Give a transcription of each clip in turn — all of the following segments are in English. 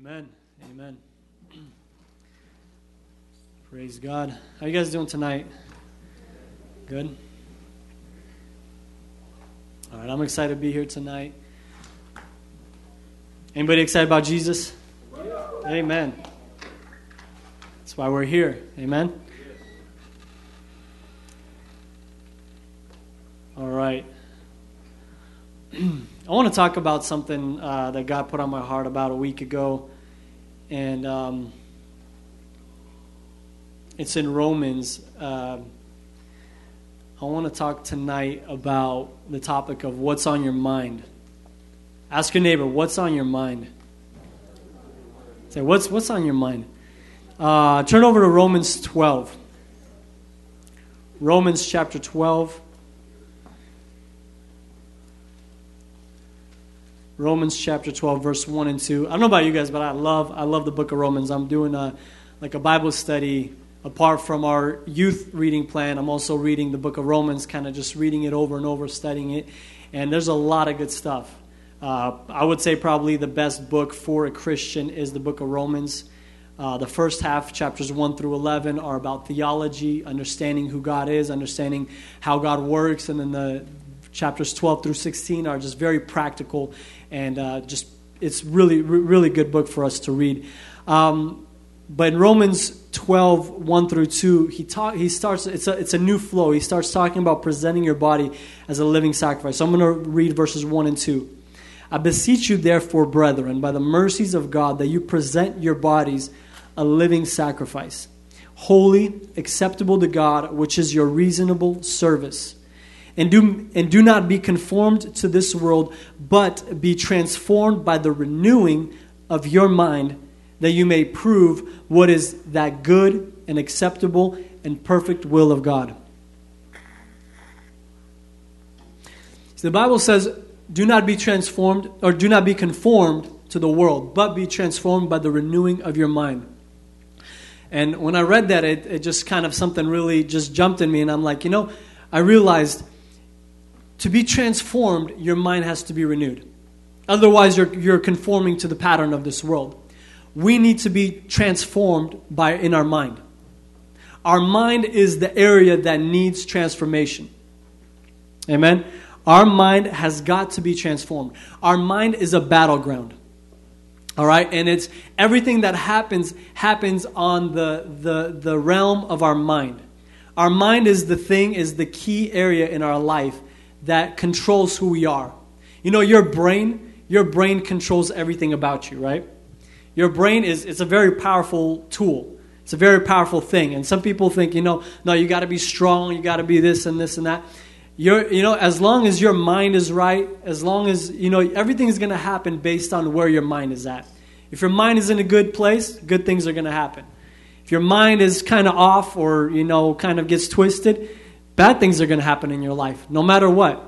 Amen. Amen. Praise God. How you guys doing tonight? Good. All right, I'm excited to be here tonight. Anybody excited about Jesus? Amen. That's why we're here. Amen. All right. I want to talk about something uh, that God put on my heart about a week ago, and um, it's in Romans. Uh, I want to talk tonight about the topic of what's on your mind. Ask your neighbor, what's on your mind? Say, what's what's on your mind? Uh, turn over to Romans 12. Romans chapter 12. Romans chapter 12, verse 1 and 2. I don't know about you guys, but I love I love the book of Romans. I'm doing a like a Bible study apart from our youth reading plan. I'm also reading the book of Romans, kind of just reading it over and over, studying it. And there's a lot of good stuff. Uh, I would say probably the best book for a Christian is the book of Romans. Uh, the first half, chapters 1 through 11, are about theology, understanding who God is, understanding how God works, and then the chapters 12 through 16 are just very practical and uh, just it's really really good book for us to read. Um, but in romans 12 1 through 2 he talk, he starts it's a, it's a new flow. He starts talking about presenting your body as a living sacrifice. So i'm going to read verses 1 and 2 i beseech you therefore brethren by the mercies of god that you present your bodies a living sacrifice holy acceptable to god which is your reasonable service and do, and do not be conformed to this world, but be transformed by the renewing of your mind, that you may prove what is that good and acceptable and perfect will of God. So the Bible says, do not be transformed, or do not be conformed to the world, but be transformed by the renewing of your mind. And when I read that, it, it just kind of something really just jumped in me, and I'm like, you know, I realized to be transformed, your mind has to be renewed. Otherwise, you're, you're conforming to the pattern of this world. We need to be transformed by in our mind. Our mind is the area that needs transformation. Amen. Our mind has got to be transformed. Our mind is a battleground. All right, and it's everything that happens happens on the, the, the realm of our mind. Our mind is the thing, is the key area in our life that controls who we are. You know, your brain, your brain controls everything about you, right? Your brain is it's a very powerful tool. It's a very powerful thing. And some people think, you know, no, you got to be strong, you got to be this and this and that. You're, you know, as long as your mind is right, as long as, you know, everything is going to happen based on where your mind is at. If your mind is in a good place, good things are going to happen. If your mind is kind of off or, you know, kind of gets twisted, bad things are going to happen in your life, no matter what.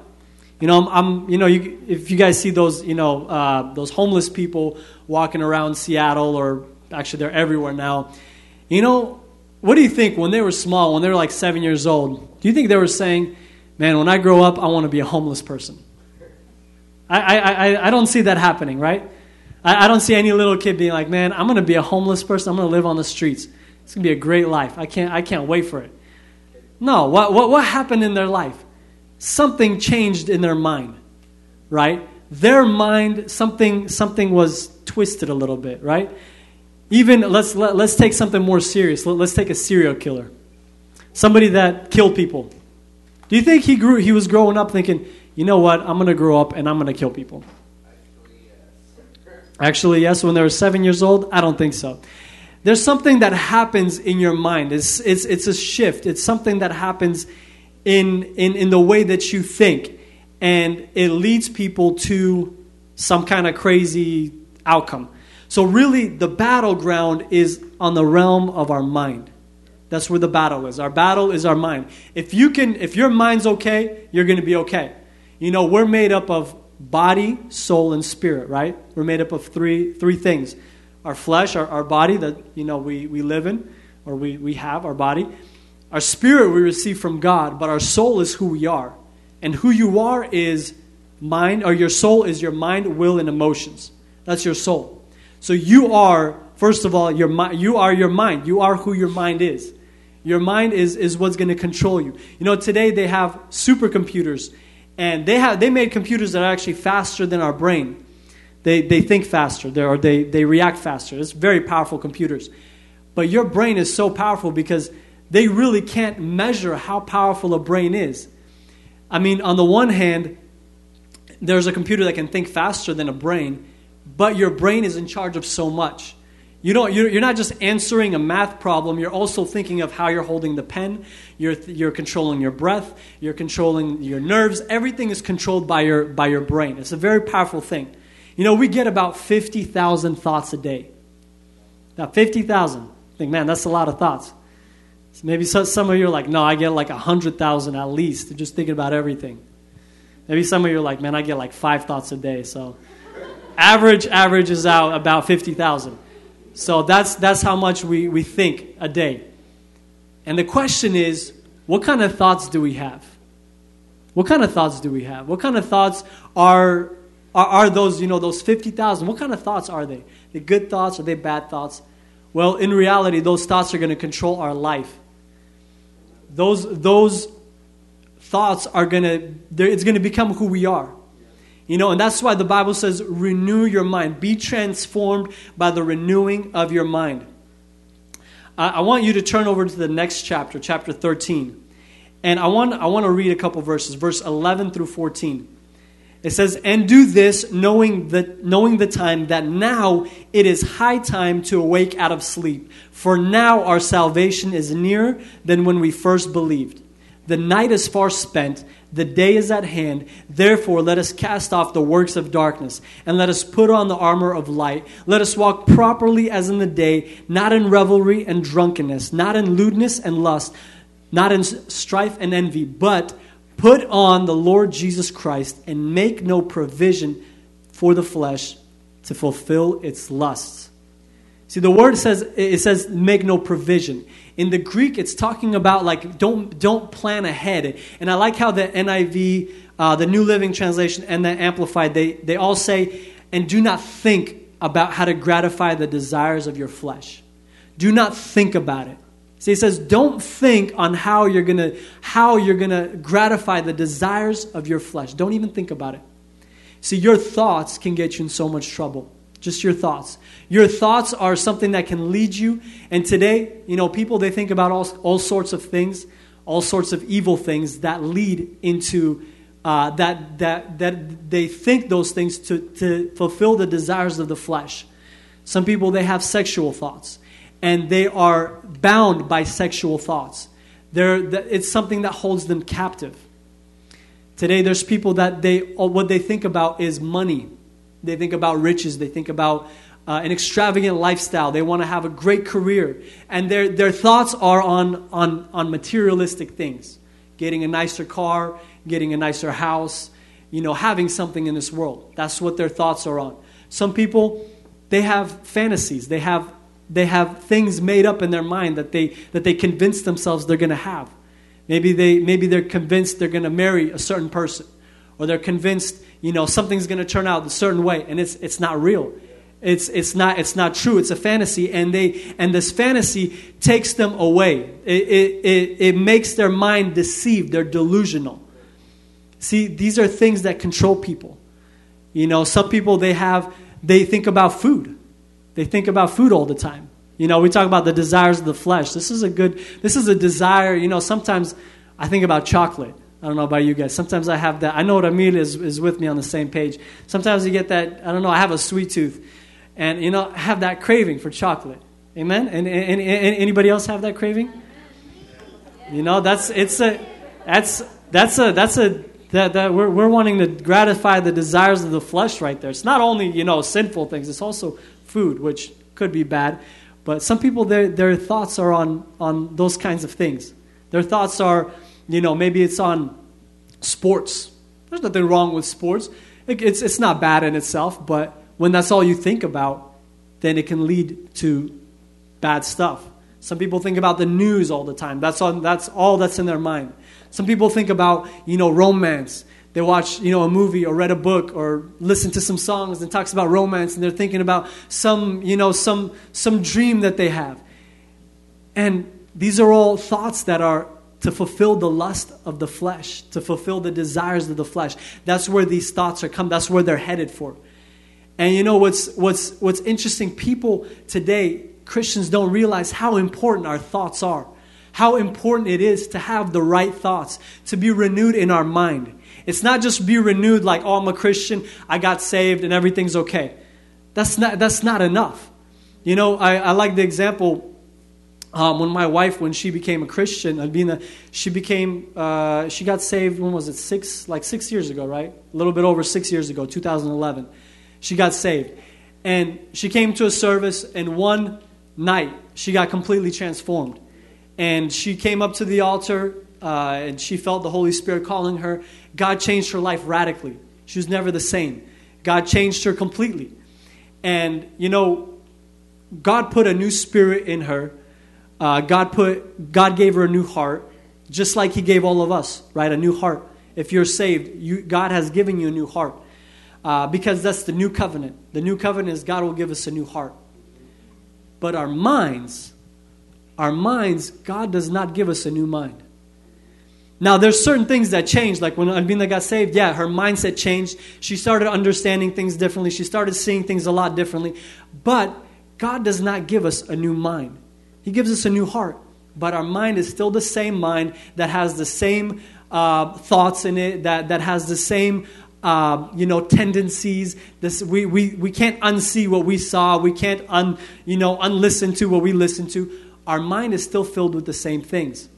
You know, I'm, I'm you know, you, if you guys see those, you know, uh, those homeless people walking around Seattle, or actually they're everywhere now. You know, what do you think when they were small, when they were like seven years old? Do you think they were saying, "Man, when I grow up, I want to be a homeless person"? I, I, I, don't see that happening, right? I, I don't see any little kid being like, "Man, I'm going to be a homeless person. I'm going to live on the streets. It's going to be a great life. I can't, I can't wait for it." No, what, what, what happened in their life? Something changed in their mind, right? Their mind, something, something was twisted a little bit, right? Even, let's, let, let us take something more serious. Let, let's take a serial killer. Somebody that killed people. Do you think he grew, he was growing up thinking, you know what, I'm going to grow up and I'm going to kill people? Actually yes. Actually, yes. When they were seven years old? I don't think so. There's something that happens in your mind. It's, it's, it's a shift. It's something that happens in, in, in the way that you think. And it leads people to some kind of crazy outcome. So, really, the battleground is on the realm of our mind. That's where the battle is. Our battle is our mind. If you can, if your mind's okay, you're going to be okay. You know, we're made up of body, soul, and spirit, right? We're made up of three three things our flesh, our, our body that you know we, we live in, or we, we have, our body. Our spirit we receive from God, but our soul is who we are. And who you are is mind, or your soul is your mind, will, and emotions. That's your soul. So you are, first of all, your you are your mind. You are who your mind is. Your mind is, is what's going to control you. You know, today they have supercomputers, and they have they made computers that are actually faster than our brain. They, they think faster, they, or they, they react faster. It's very powerful computers. But your brain is so powerful because they really can't measure how powerful a brain is. I mean, on the one hand, there's a computer that can think faster than a brain, but your brain is in charge of so much. You don't, you're not just answering a math problem, you're also thinking of how you're holding the pen, you're, you're controlling your breath, you're controlling your nerves. Everything is controlled by your, by your brain. It's a very powerful thing. You know, we get about 50,000 thoughts a day. Now, 50,000. Think, man, that's a lot of thoughts. So maybe some of you are like, no, I get like 100,000 at least, just thinking about everything. Maybe some of you are like, man, I get like five thoughts a day. So average averages out about 50,000. So that's, that's how much we, we think a day. And the question is, what kind of thoughts do we have? What kind of thoughts do we have? What kind of thoughts are, are, are those, you know, those 50,000? What kind of thoughts are they? The good thoughts? Are they bad thoughts? Well, in reality, those thoughts are going to control our life. Those, those thoughts are going to, it's going to become who we are. You know, and that's why the Bible says, renew your mind. Be transformed by the renewing of your mind. I, I want you to turn over to the next chapter, chapter 13. And I want, I want to read a couple verses, verse 11 through 14. It says, And do this knowing, that, knowing the time that now it is high time to awake out of sleep. For now our salvation is nearer than when we first believed. The night is far spent the day is at hand. Therefore, let us cast off the works of darkness and let us put on the armor of light. Let us walk properly as in the day, not in revelry and drunkenness, not in lewdness and lust, not in strife and envy, but put on the Lord Jesus Christ and make no provision for the flesh to fulfill its lusts. See, the word says it says make no provision. In the Greek, it's talking about like don't don't plan ahead. And I like how the NIV, uh, the New Living Translation, and the Amplified they they all say, and do not think about how to gratify the desires of your flesh. Do not think about it. See, it says, don't think on how you're gonna how you're gonna gratify the desires of your flesh. Don't even think about it. See, your thoughts can get you in so much trouble. Just your thoughts. Your thoughts are something that can lead you. And today, you know, people, they think about all, all sorts of things, all sorts of evil things that lead into uh, that, that, that they think those things to, to fulfill the desires of the flesh. Some people, they have sexual thoughts, and they are bound by sexual thoughts. They're, it's something that holds them captive. Today, there's people that they, what they think about is money they think about riches. They think about uh, an extravagant lifestyle. They want to have a great career. And their, their thoughts are on, on, on materialistic things getting a nicer car, getting a nicer house, you know, having something in this world. That's what their thoughts are on. Some people, they have fantasies. They have, they have things made up in their mind that they, that they convince themselves they're going to have. Maybe, they, maybe they're convinced they're going to marry a certain person, or they're convinced you know, something's going to turn out a certain way, and it's, it's not real. It's, it's, not, it's not true. It's a fantasy, and, they, and this fantasy takes them away. It, it, it, it makes their mind deceived. They're delusional. See, these are things that control people. You know, some people, they have, they think about food. They think about food all the time. You know, we talk about the desires of the flesh. This is a good, this is a desire, you know, sometimes I think about chocolate. I don't know about you guys. Sometimes I have that. I know Ramil is, is with me on the same page. Sometimes you get that, I don't know, I have a sweet tooth. And, you know, I have that craving for chocolate. Amen? And, and, and anybody else have that craving? You know, that's, it's a, that's, that's a, that's a, that, that we're, we're wanting to gratify the desires of the flesh right there. It's not only, you know, sinful things, it's also food, which could be bad. But some people, their, their thoughts are on, on those kinds of things. Their thoughts are, you know, maybe it's on sports. There's nothing wrong with sports. It's, it's not bad in itself, but when that's all you think about, then it can lead to bad stuff. Some people think about the news all the time. That's all, that's all that's in their mind. Some people think about, you know, romance. They watch you know a movie or read a book or listen to some songs and talks about romance and they're thinking about some you know some some dream that they have. And these are all thoughts that are to fulfill the lust of the flesh to fulfill the desires of the flesh. That's where these thoughts are come that's where they're headed for. And you know what's what's what's interesting? People today christians don't realize how important our thoughts are. How important it is to have the right thoughts to be renewed in our mind it's not just be renewed like, oh, I'm a Christian, I got saved, and everything's okay. That's not, that's not enough. You know, I, I like the example um, when my wife, when she became a Christian, Albina, she became, uh, she got saved, when was it? Six, like six years ago, right? A little bit over six years ago, 2011. She got saved. And she came to a service, and one night, she got completely transformed. And she came up to the altar, uh, and she felt the Holy Spirit calling her. God changed her life radically. She was never the same. God changed her completely. And, you know, God put a new spirit in her. Uh, God, put, God gave her a new heart, just like He gave all of us, right? A new heart. If you're saved, you, God has given you a new heart. Uh, because that's the new covenant. The new covenant is God will give us a new heart. But our minds, our minds, God does not give us a new mind. Now, there's certain things that changed. Like when Albina got saved, yeah, her mindset changed. She started understanding things differently. She started seeing things a lot differently. But God does not give us a new mind, He gives us a new heart. But our mind is still the same mind that has the same uh, thoughts in it, that, that has the same uh, you know tendencies this we, we, we can't unsee what we saw we can't un, you know unlisten to what we listened to our mind is still filled with the same things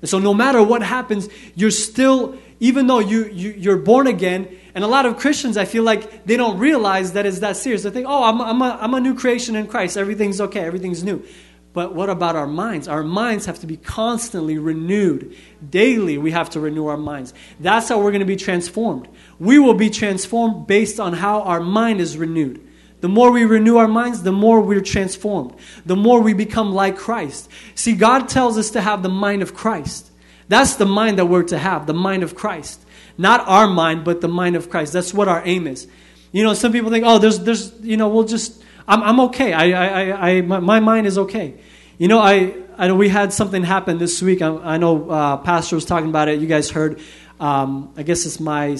and so, no matter what happens, you're still, even though you, you, you're born again, and a lot of Christians, I feel like they don't realize that it's that serious. They think, oh, I'm, I'm, a, I'm a new creation in Christ. Everything's okay. Everything's new. But what about our minds? Our minds have to be constantly renewed. Daily, we have to renew our minds. That's how we're going to be transformed. We will be transformed based on how our mind is renewed. The more we renew our minds, the more we're transformed. The more we become like Christ. See, God tells us to have the mind of Christ. That's the mind that we're to have, the mind of Christ. Not our mind, but the mind of Christ. That's what our aim is. You know, some people think, oh, there's, there's, you know, we'll just, I'm, I'm okay. I, I, I, my, my mind is okay. You know, I, I know we had something happen this week. I, I know uh, Pastor was talking about it. You guys heard. Um, I guess it's my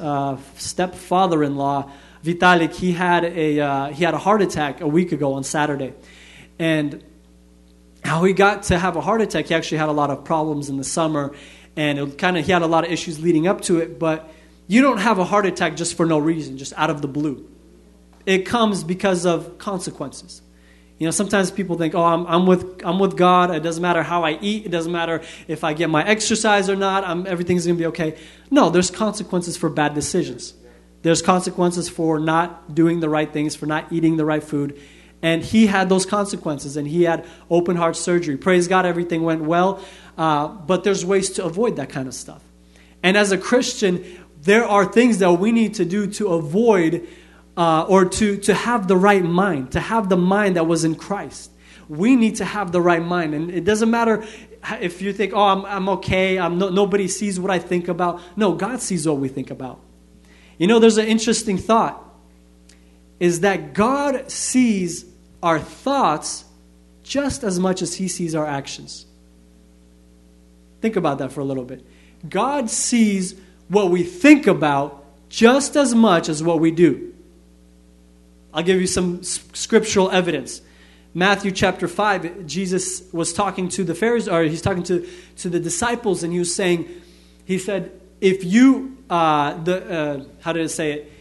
uh, stepfather-in-law Vitalik, he had a uh, he had a heart attack a week ago on Saturday, and how he got to have a heart attack, he actually had a lot of problems in the summer, and it kind of he had a lot of issues leading up to it. But you don't have a heart attack just for no reason, just out of the blue. It comes because of consequences. You know, sometimes people think, "Oh, I'm, I'm with I'm with God. It doesn't matter how I eat. It doesn't matter if I get my exercise or not. I'm, everything's going to be okay." No, there's consequences for bad decisions. There's consequences for not doing the right things, for not eating the right food. And he had those consequences, and he had open heart surgery. Praise God, everything went well. Uh, but there's ways to avoid that kind of stuff. And as a Christian, there are things that we need to do to avoid uh, or to, to have the right mind, to have the mind that was in Christ. We need to have the right mind. And it doesn't matter if you think, oh, I'm, I'm okay, I'm no, nobody sees what I think about. No, God sees what we think about. You know, there's an interesting thought is that God sees our thoughts just as much as he sees our actions. Think about that for a little bit. God sees what we think about just as much as what we do. I'll give you some scriptural evidence. Matthew chapter 5, Jesus was talking to the Pharisees, or he's talking to, to the disciples, and he was saying, he said, if you, uh, the, uh, how did it say it?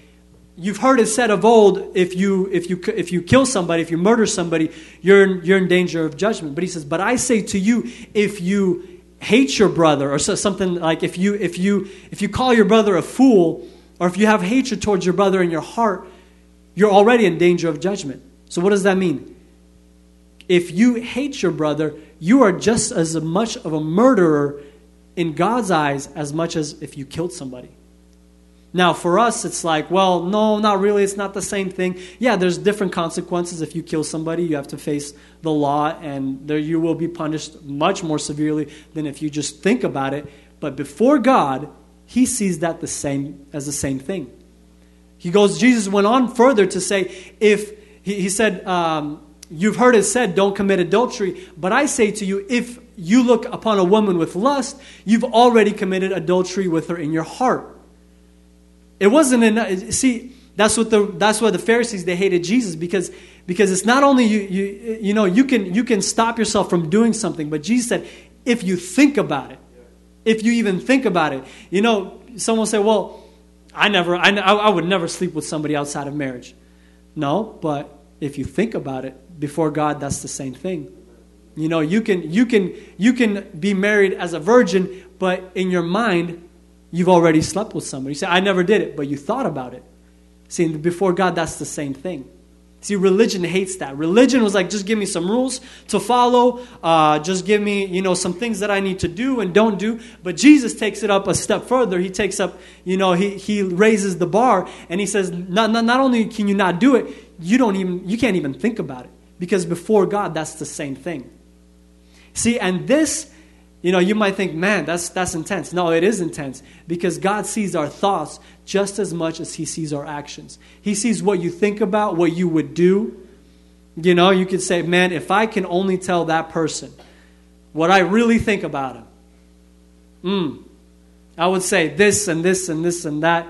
You've heard it said of old, if you, if you, if you kill somebody, if you murder somebody, you're in, you're in danger of judgment. But he says, but I say to you, if you hate your brother, or so, something like if you, if you, if you call your brother a fool, or if you have hatred towards your brother in your heart, you're already in danger of judgment. So what does that mean? If you hate your brother, you are just as much of a murderer in God's eyes as much as if you killed somebody. Now, for us, it's like, well, no, not really. It's not the same thing. Yeah, there's different consequences. If you kill somebody, you have to face the law, and there you will be punished much more severely than if you just think about it. But before God, he sees that the same as the same thing. He goes, Jesus went on further to say, if he, he said, um, You've heard it said, don't commit adultery. But I say to you, if you look upon a woman with lust, you've already committed adultery with her in your heart. It wasn't enough. See, that's what the that's why the Pharisees they hated Jesus because because it's not only you you you know you can you can stop yourself from doing something, but Jesus said if you think about it, if you even think about it, you know, someone say, well, I never I I would never sleep with somebody outside of marriage. No, but if you think about it, before God, that's the same thing. You know, you can you can you can be married as a virgin, but in your mind, you've already slept with somebody. You say, I never did it, but you thought about it. See, before God, that's the same thing. See, religion hates that. Religion was like, just give me some rules to follow. Uh, just give me, you know, some things that I need to do and don't do. But Jesus takes it up a step further. He takes up, you know, he, he raises the bar and he says, not, not, not only can you not do it, you don't even, you can't even think about it. Because before God, that's the same thing. See, and this, you know, you might think, man, that's, that's intense. No, it is intense because God sees our thoughts just as much as He sees our actions. He sees what you think about, what you would do. You know, you could say, man, if I can only tell that person what I really think about him, mm, I would say this and this and this and that.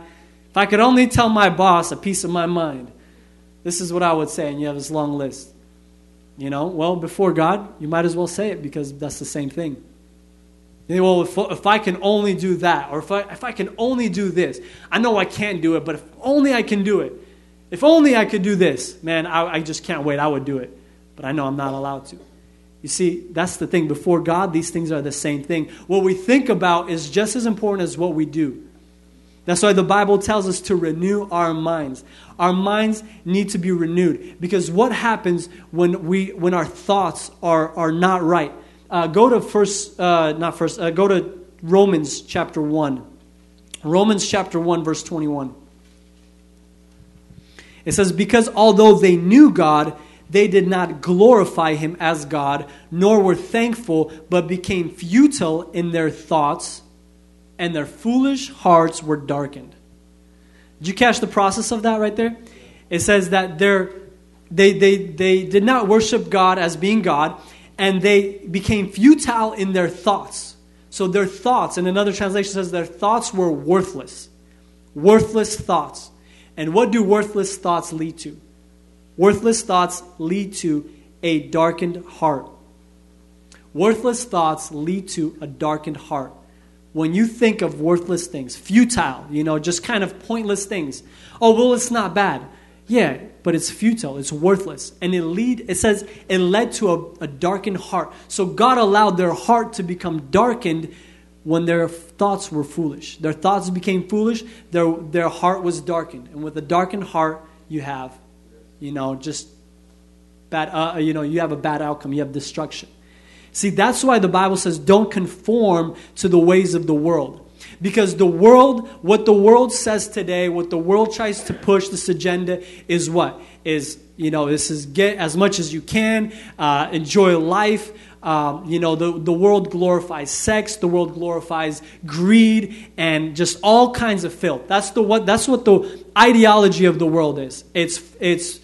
If I could only tell my boss a piece of my mind, this is what I would say, and you have this long list. You know, well, before God, you might as well say it because that's the same thing. Well, if, if I can only do that, or if I, if I can only do this, I know I can't do it, but if only I can do it, if only I could do this, man, I, I just can't wait. I would do it. But I know I'm not allowed to. You see, that's the thing. Before God, these things are the same thing. What we think about is just as important as what we do. That's why the Bible tells us to renew our minds. Our minds need to be renewed because what happens when we when our thoughts are are not right? Uh, go to first, uh, not first. Uh, go to Romans chapter one. Romans chapter one, verse twenty-one. It says, "Because although they knew God, they did not glorify Him as God, nor were thankful, but became futile in their thoughts." and their foolish hearts were darkened. Did you catch the process of that right there? It says that they they, they did not worship God as being God, and they became futile in their thoughts. So their thoughts, and another translation says their thoughts were worthless. Worthless thoughts. And what do worthless thoughts lead to? Worthless thoughts lead to a darkened heart. Worthless thoughts lead to a darkened heart when you think of worthless things, futile, you know, just kind of pointless things. Oh, well, it's not bad. Yeah, but it's futile, it's worthless. And it lead it says it led to a, a darkened heart. So God allowed their heart to become darkened when their thoughts were foolish. Their thoughts became foolish, their their heart was darkened. And with a darkened heart, you have, you know, just bad uh, you know, you have a bad outcome, you have destruction. See, that's why the Bible says don't conform to the ways of the world. Because the world, what the world says today, what the world tries to push, this agenda is what? Is, you know, this is get as much as you can, uh, enjoy life. Um, you know, the, the world glorifies sex, the world glorifies greed, and just all kinds of filth. That's, the, what, that's what the ideology of the world is. It's, it's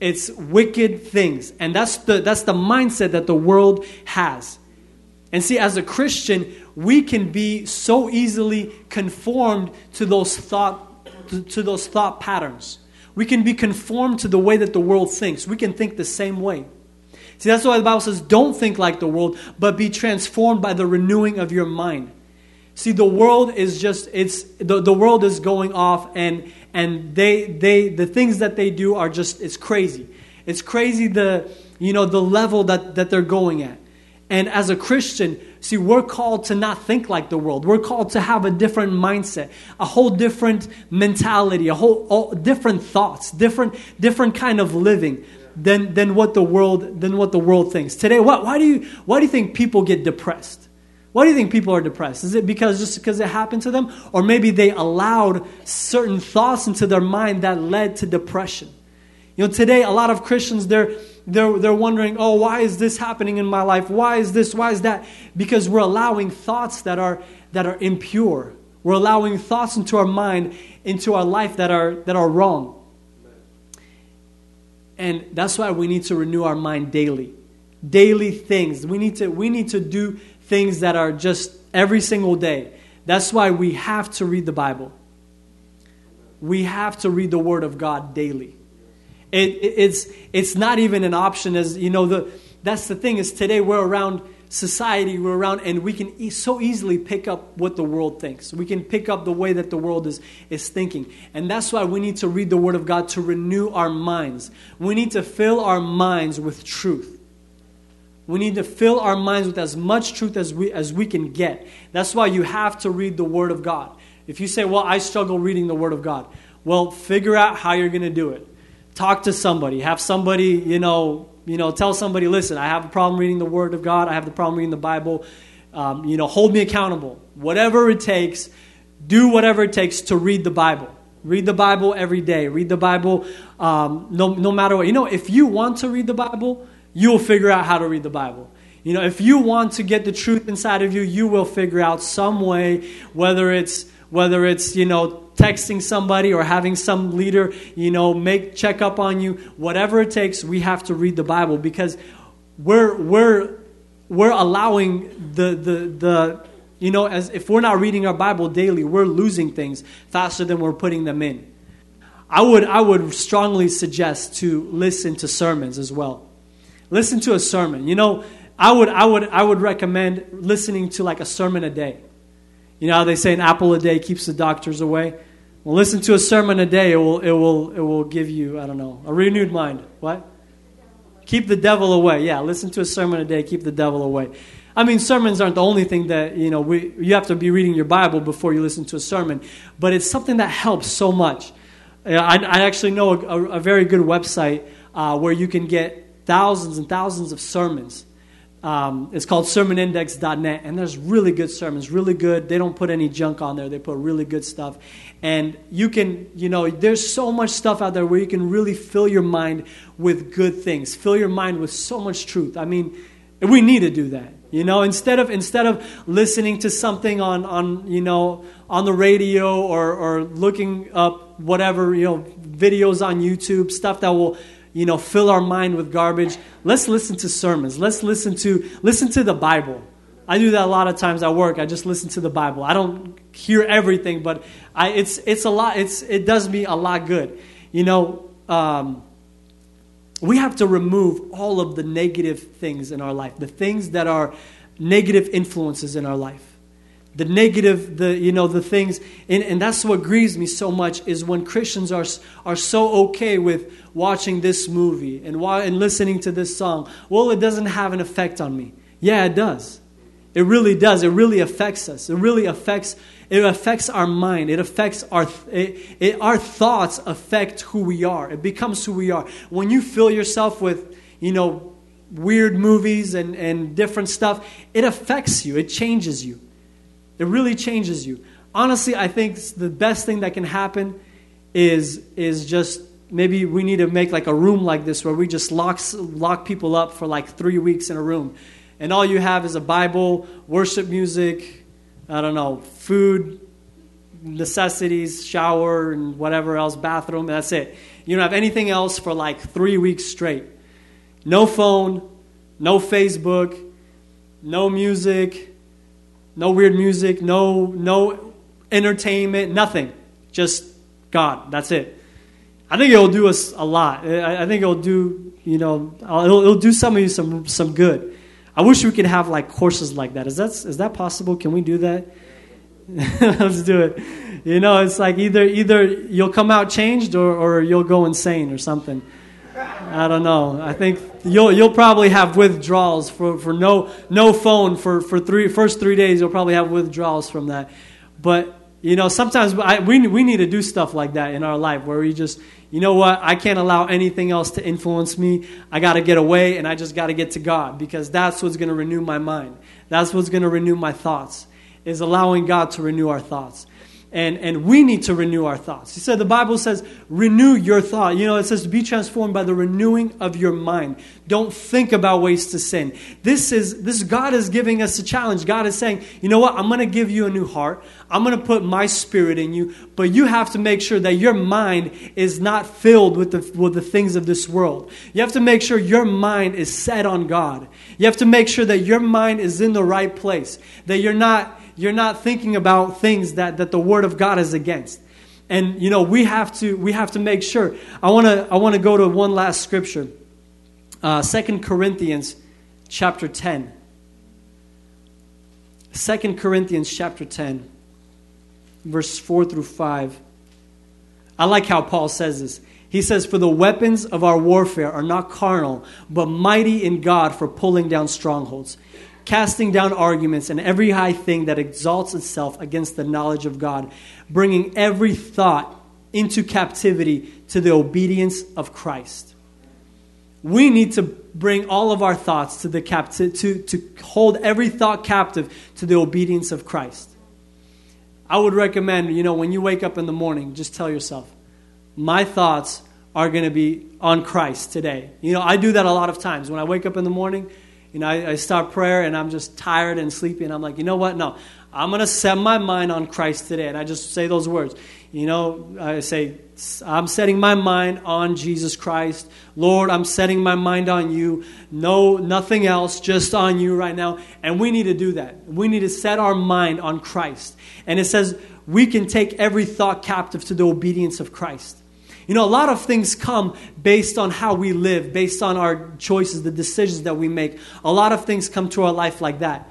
it's wicked things. And that's the, that's the mindset that the world has. And see, as a Christian, we can be so easily conformed to those thought, to, those thought patterns. We can be conformed to the way that the world thinks. We can think the same way. See, that's why the Bible says, don't think like the world, but be transformed by the renewing of your mind. See, the world is just, it's, the, the world is going off and, and they they the things that they do are just it's crazy it's crazy the you know the level that that they're going at and as a christian see we're called to not think like the world we're called to have a different mindset a whole different mentality a whole different thoughts different different kind of living than than what the world than what the world thinks today what, why do you why do you think people get depressed why do you think people are depressed? Is it because just because it happened to them? Or maybe they allowed certain thoughts into their mind that led to depression. You know, today a lot of Christians they're they're they're wondering, "Oh, why is this happening in my life? Why is this? Why is that?" Because we're allowing thoughts that are that are impure. We're allowing thoughts into our mind, into our life that are, that are wrong. And that's why we need to renew our mind daily. Daily things. We need to, we need to do things that are just every single day. That's why we have to read the Bible. We have to read the Word of God daily. It, it, it's, it's not even an option as, you know, the, that's the thing is today we're around society we're around and we can e- so easily pick up what the world thinks. We can pick up the way that the world is, is thinking. And that's why we need to read the word of god to renew our minds. We need to fill our minds with truth. We need to fill our minds with as much truth as we as we can get. That's why you have to read the word of god. If you say well i struggle reading the word of god well figure out how you're going to do it talk to somebody have somebody you know you know, tell somebody, listen, I have a problem reading the Word of God. I have the problem reading the Bible. Um, you know, hold me accountable. Whatever it takes, do whatever it takes to read the Bible. Read the Bible every day. Read the Bible um, no, no matter what. You know, if you want to read the Bible, you'll figure out how to read the Bible. You know, if you want to get the truth inside of you, you will figure out some way, whether it's whether it's, you know, texting somebody or having some leader, you know, make check up on you, whatever it takes, we have to read the Bible because we're we're we're allowing the the the you know, as if we're not reading our Bible daily, we're losing things faster than we're putting them in. I would I would strongly suggest to listen to sermons as well. Listen to a sermon. You know, I would I would I would recommend listening to like a sermon a day. You know how they say an apple a day keeps the doctors away? Well, listen to a sermon a day. It will, it will, it will give you, I don't know, a renewed mind. What? Keep the devil away. Yeah, listen to a sermon a day. Keep the devil away. I mean, sermons aren't the only thing that, you know, we, you have to be reading your Bible before you listen to a sermon, but it's something that helps so much. I, I actually know a, a, very good website uh, where you can get thousands and thousands of sermons um, it's called sermonindex.net, and there's really good sermons, really good. They don't put any junk on there, they put really good stuff. And you can, you know, there's so much stuff out there where you can really fill your mind with good things, fill your mind with so much truth. I mean, we need to do that. You know, instead of instead of listening to something on, on you know on the radio or, or looking up whatever you know videos on YouTube, stuff that will you know, fill our mind with garbage. Let's listen to sermons. Let's listen to listen to the Bible. I do that a lot of times at work. I just listen to the Bible. I don't hear everything, but I, it's it's a lot. It's it does me a lot good. You know, um, we have to remove all of the negative things in our life, the things that are negative influences in our life the negative, the you know the things, and, and that's what grieves me so much is when Christians are are so okay with watching this movie and why and listening to this song. Well, it doesn't have an effect on me. Yeah, it does. It really does. It really affects us. It really affects. It affects our mind. It affects our. It, it, our thoughts affect who we are. It becomes who we are. When you fill yourself with, you know, weird movies and and different stuff, it affects you. It changes you. It really changes you. Honestly, I think the best thing that can happen is, is just maybe we need to make like a room like this where we just lock, lock people up for like three weeks in a room. And all you have is a Bible, worship music, I don't know, food, necessities, shower, and whatever else, bathroom, that's it. You don't have anything else for like three weeks straight. No phone, no Facebook, no music, no weird music, no, no entertainment, nothing. Just God. That's it. I think it'll do us a lot. I, think it'll do, you know, uh, it'll, it'll do some of you some, some good. I wish we could have like courses like that. Is that, is that possible? Can we do that? Let's do it. You know, it's like either either you'll come out changed or, or you'll go insane or something. I don't know. I think you'll you'll probably have withdrawals for, for no no phone for for three first three days. You'll probably have withdrawals from that. But you know, sometimes I, we we need to do stuff like that in our life where we just you know what I can't allow anything else to influence me. I got to get away and I just got to get to God because that's what's going to renew my mind. That's what's going to renew my thoughts. Is allowing God to renew our thoughts. And, and we need to renew our thoughts. He said the Bible says, renew your thought. You know, it says to be transformed by the renewing of your mind. Don't think about ways to sin. This is this God is giving us a challenge. God is saying, you know what? I'm going to give you a new heart. I'm going to put my spirit in you, but you have to make sure that your mind is not filled with the, with the things of this world. You have to make sure your mind is set on God. You have to make sure that your mind is in the right place, that you're not you're not thinking about things that, that the Word of God is against. And you know, we have to we have to make sure. I wanna I wanna go to one last scripture. Uh, 2 Corinthians chapter 10. 2 Corinthians chapter 10, verse 4 through 5. I like how Paul says this. He says, For the weapons of our warfare are not carnal, but mighty in God for pulling down strongholds casting down arguments and every high thing that exalts itself against the knowledge of God, bringing every thought into captivity to the obedience of Christ. We need to bring all of our thoughts to the captive to, to hold every thought captive to the obedience of Christ. I would recommend, you know, when you wake up in the morning, just tell yourself, my thoughts are going to be on Christ today. You know, I do that a lot of times. When I wake up in the morning, you know, I, I start prayer and I'm just tired and sleepy, and I'm like, you know what? No, I'm going to set my mind on Christ today. And I just say those words. You know, I say, I'm setting my mind on Jesus Christ. Lord, I'm setting my mind on you. No, nothing else, just on you right now. And we need to do that. We need to set our mind on Christ. And it says, we can take every thought captive to the obedience of Christ. You know, a lot of things come based on how we live, based on our choices, the decisions that we make. A lot of things come to our life like that.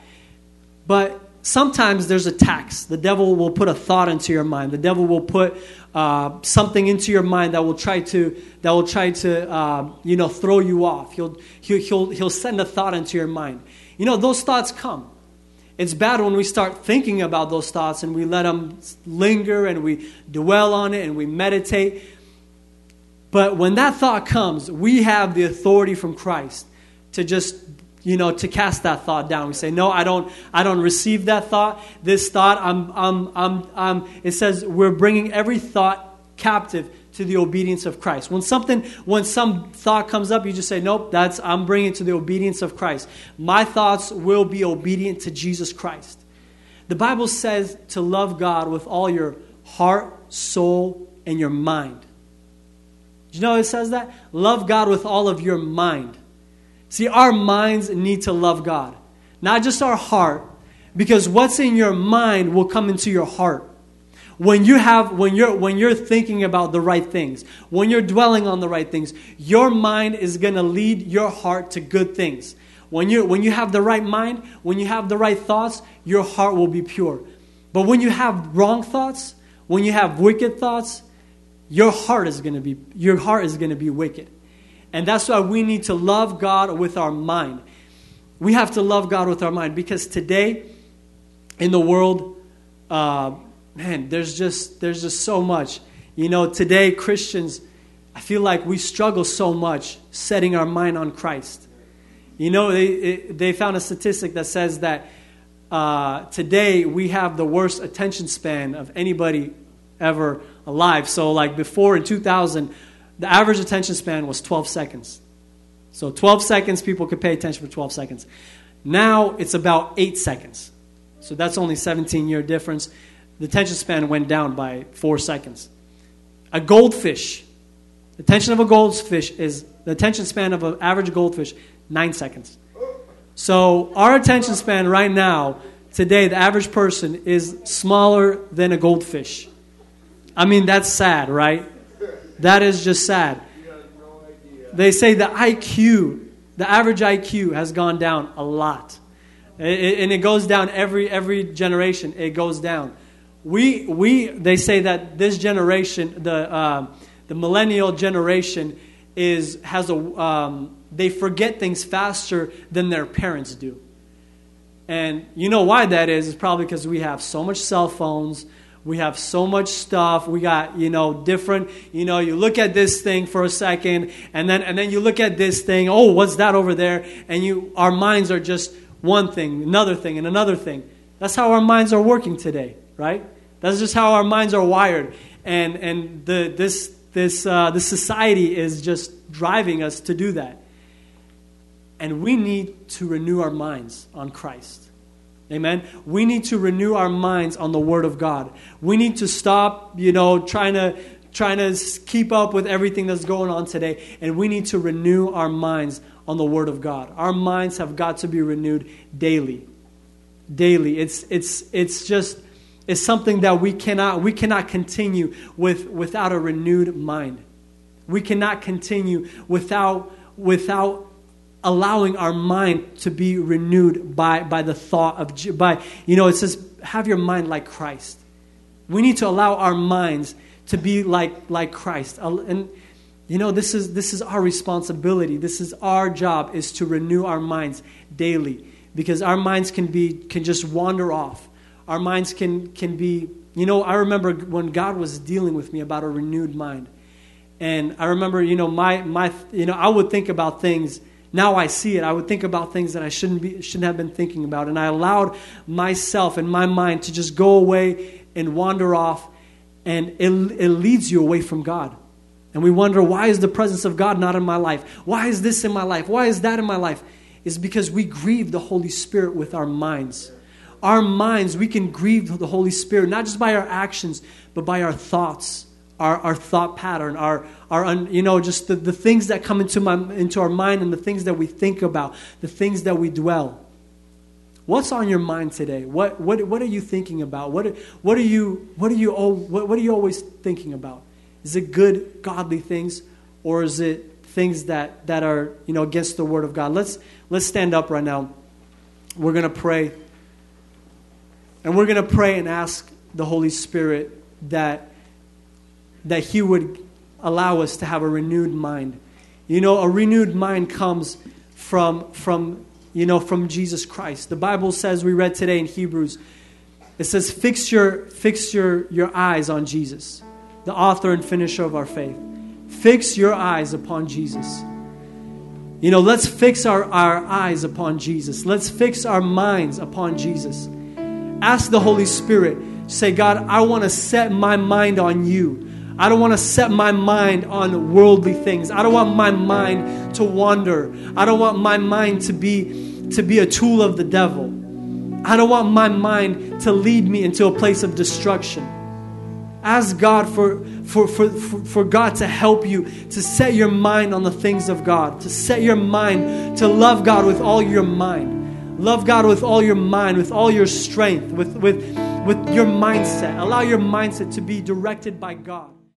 But sometimes there's a tax. The devil will put a thought into your mind. The devil will put uh, something into your mind that will try to that will try to uh, you know throw you off. He'll, he'll he'll he'll send a thought into your mind. You know those thoughts come. It's bad when we start thinking about those thoughts and we let them linger and we dwell on it and we meditate. But when that thought comes, we have the authority from Christ to just you know to cast that thought down. We say no i don't i don't receive that thought. This thought i'm i'm i'm, I'm it says we're bringing every thought captive to the obedience of christ. When something when some thought comes up you just say nope that's i'm bringing it to the obedience of christ. My thoughts will be obedient to jesus christ. The bible says to love god with all your heart soul and your mind you know it says that? Love God with all of your mind. See, our minds need to love God, not just our heart, because what's in your mind will come into your heart. When you have when you're when you're thinking about the right things, when you're dwelling on the right things, your mind is going to lead your heart to good things. When you when you have the right mind, when you have the right thoughts, your heart will be pure. But when you have wrong thoughts, when you have wicked thoughts, your heart is going to be your heart is going to be wicked. And that's why we need to love God with our mind. We have to love God with our mind because today in the world, uh, man, there's just there's just so much. You know, today Christians, I feel like we struggle so much setting our mind on Christ. You know, they they found a statistic that says that uh, today we have the worst attention span of anybody ever alive. So, like before in 2000, the average attention span was 12 seconds. So, 12 seconds, people could pay attention for 12 seconds. Now it's about 8 seconds. So, that's only 17 year difference. The attention span went down by 4 seconds. A goldfish, the attention of a goldfish is the attention span of an average goldfish, 9 seconds. So, our attention span right now, today, the average person is smaller than a goldfish. I mean, that's sad, right? That is just sad. They say the IQ, the average IQ has gone down a lot. and it goes down every, every generation. It goes down. We, we, they say that this generation, the, uh, the millennial generation, is, has a, um, they forget things faster than their parents do. And you know why that is? It's probably because we have so much cell phones, we have so much stuff. We got, you know, different, you know, you look at this thing for a second and then and then you look at this thing, oh, what's that over there? And you our minds are just one thing, another thing, and another thing. That's how our minds are working today, right? That's just how our minds are wired. And, and the, this, this, uh, this society is just driving us to do that. And we need to renew our minds on Christ. Amen. We need to renew our minds on the Word of God. We need to stop, you know, trying to trying to keep up with everything that's going on today, and we need to renew our minds on the Word of God. Our minds have got to be renewed daily. Daily. It's it's it's just it's something that we cannot we cannot continue with without a renewed mind. We cannot continue without without allowing our mind to be renewed by, by the thought of by you know it says have your mind like christ. We need to allow our minds to be like like christ. And you know this is this is our responsibility. This is our job is to renew our minds daily because our minds can be can just wander off. Our minds can can be you know i remember when god was dealing with me about a renewed mind. And i remember you know my my you know i would think about things now I see it. I would think about things that I shouldn't be shouldn't have been thinking about, and I allowed myself and my mind to just go away and wander off, and it, it leads you away from God. And we wonder why is the presence of God not in my life? Why is this in my life? Why is that in my life? Is because we grieve the Holy Spirit with our minds. Our minds, we can grieve the Holy Spirit not just by our actions, but by our thoughts our, our thought pattern, our, our you know, just the, the things that come into, my, into our mind and the things that we think about, the things that we dwell. What's on your mind today? What, what, what are you thinking about? What, what, are you, what, are you, what, what are you always thinking about? Is it good, godly things, or is it things that, that are you know, against the Word of God? Let's, let's stand up right now. We're going to pray. And we're going to pray and ask the Holy Spirit that that He would allow us to have a renewed mind. You know, a renewed mind comes from, from, you know, from Jesus Christ. The Bible says, we read today in Hebrews, it says, fix your, fix your, your eyes on Jesus, the author and finisher of our faith. Fix your eyes upon Jesus. You know, let's fix our, our eyes upon Jesus. Let's fix our minds upon Jesus. Ask the Holy Spirit, say, God, I want to set my mind on you. I don't want to set my mind on worldly things. I don't want my mind to wander. I don't want my mind to be to be a tool of the devil. I don't want my mind to lead me into a place of destruction. Ask God for, for, for, for, God to help you to set your mind on the things of God, to set your mind to love God with all your mind. Love God with all your mind, with all your strength, with, with, with your mindset. Allow your mindset to be directed by God.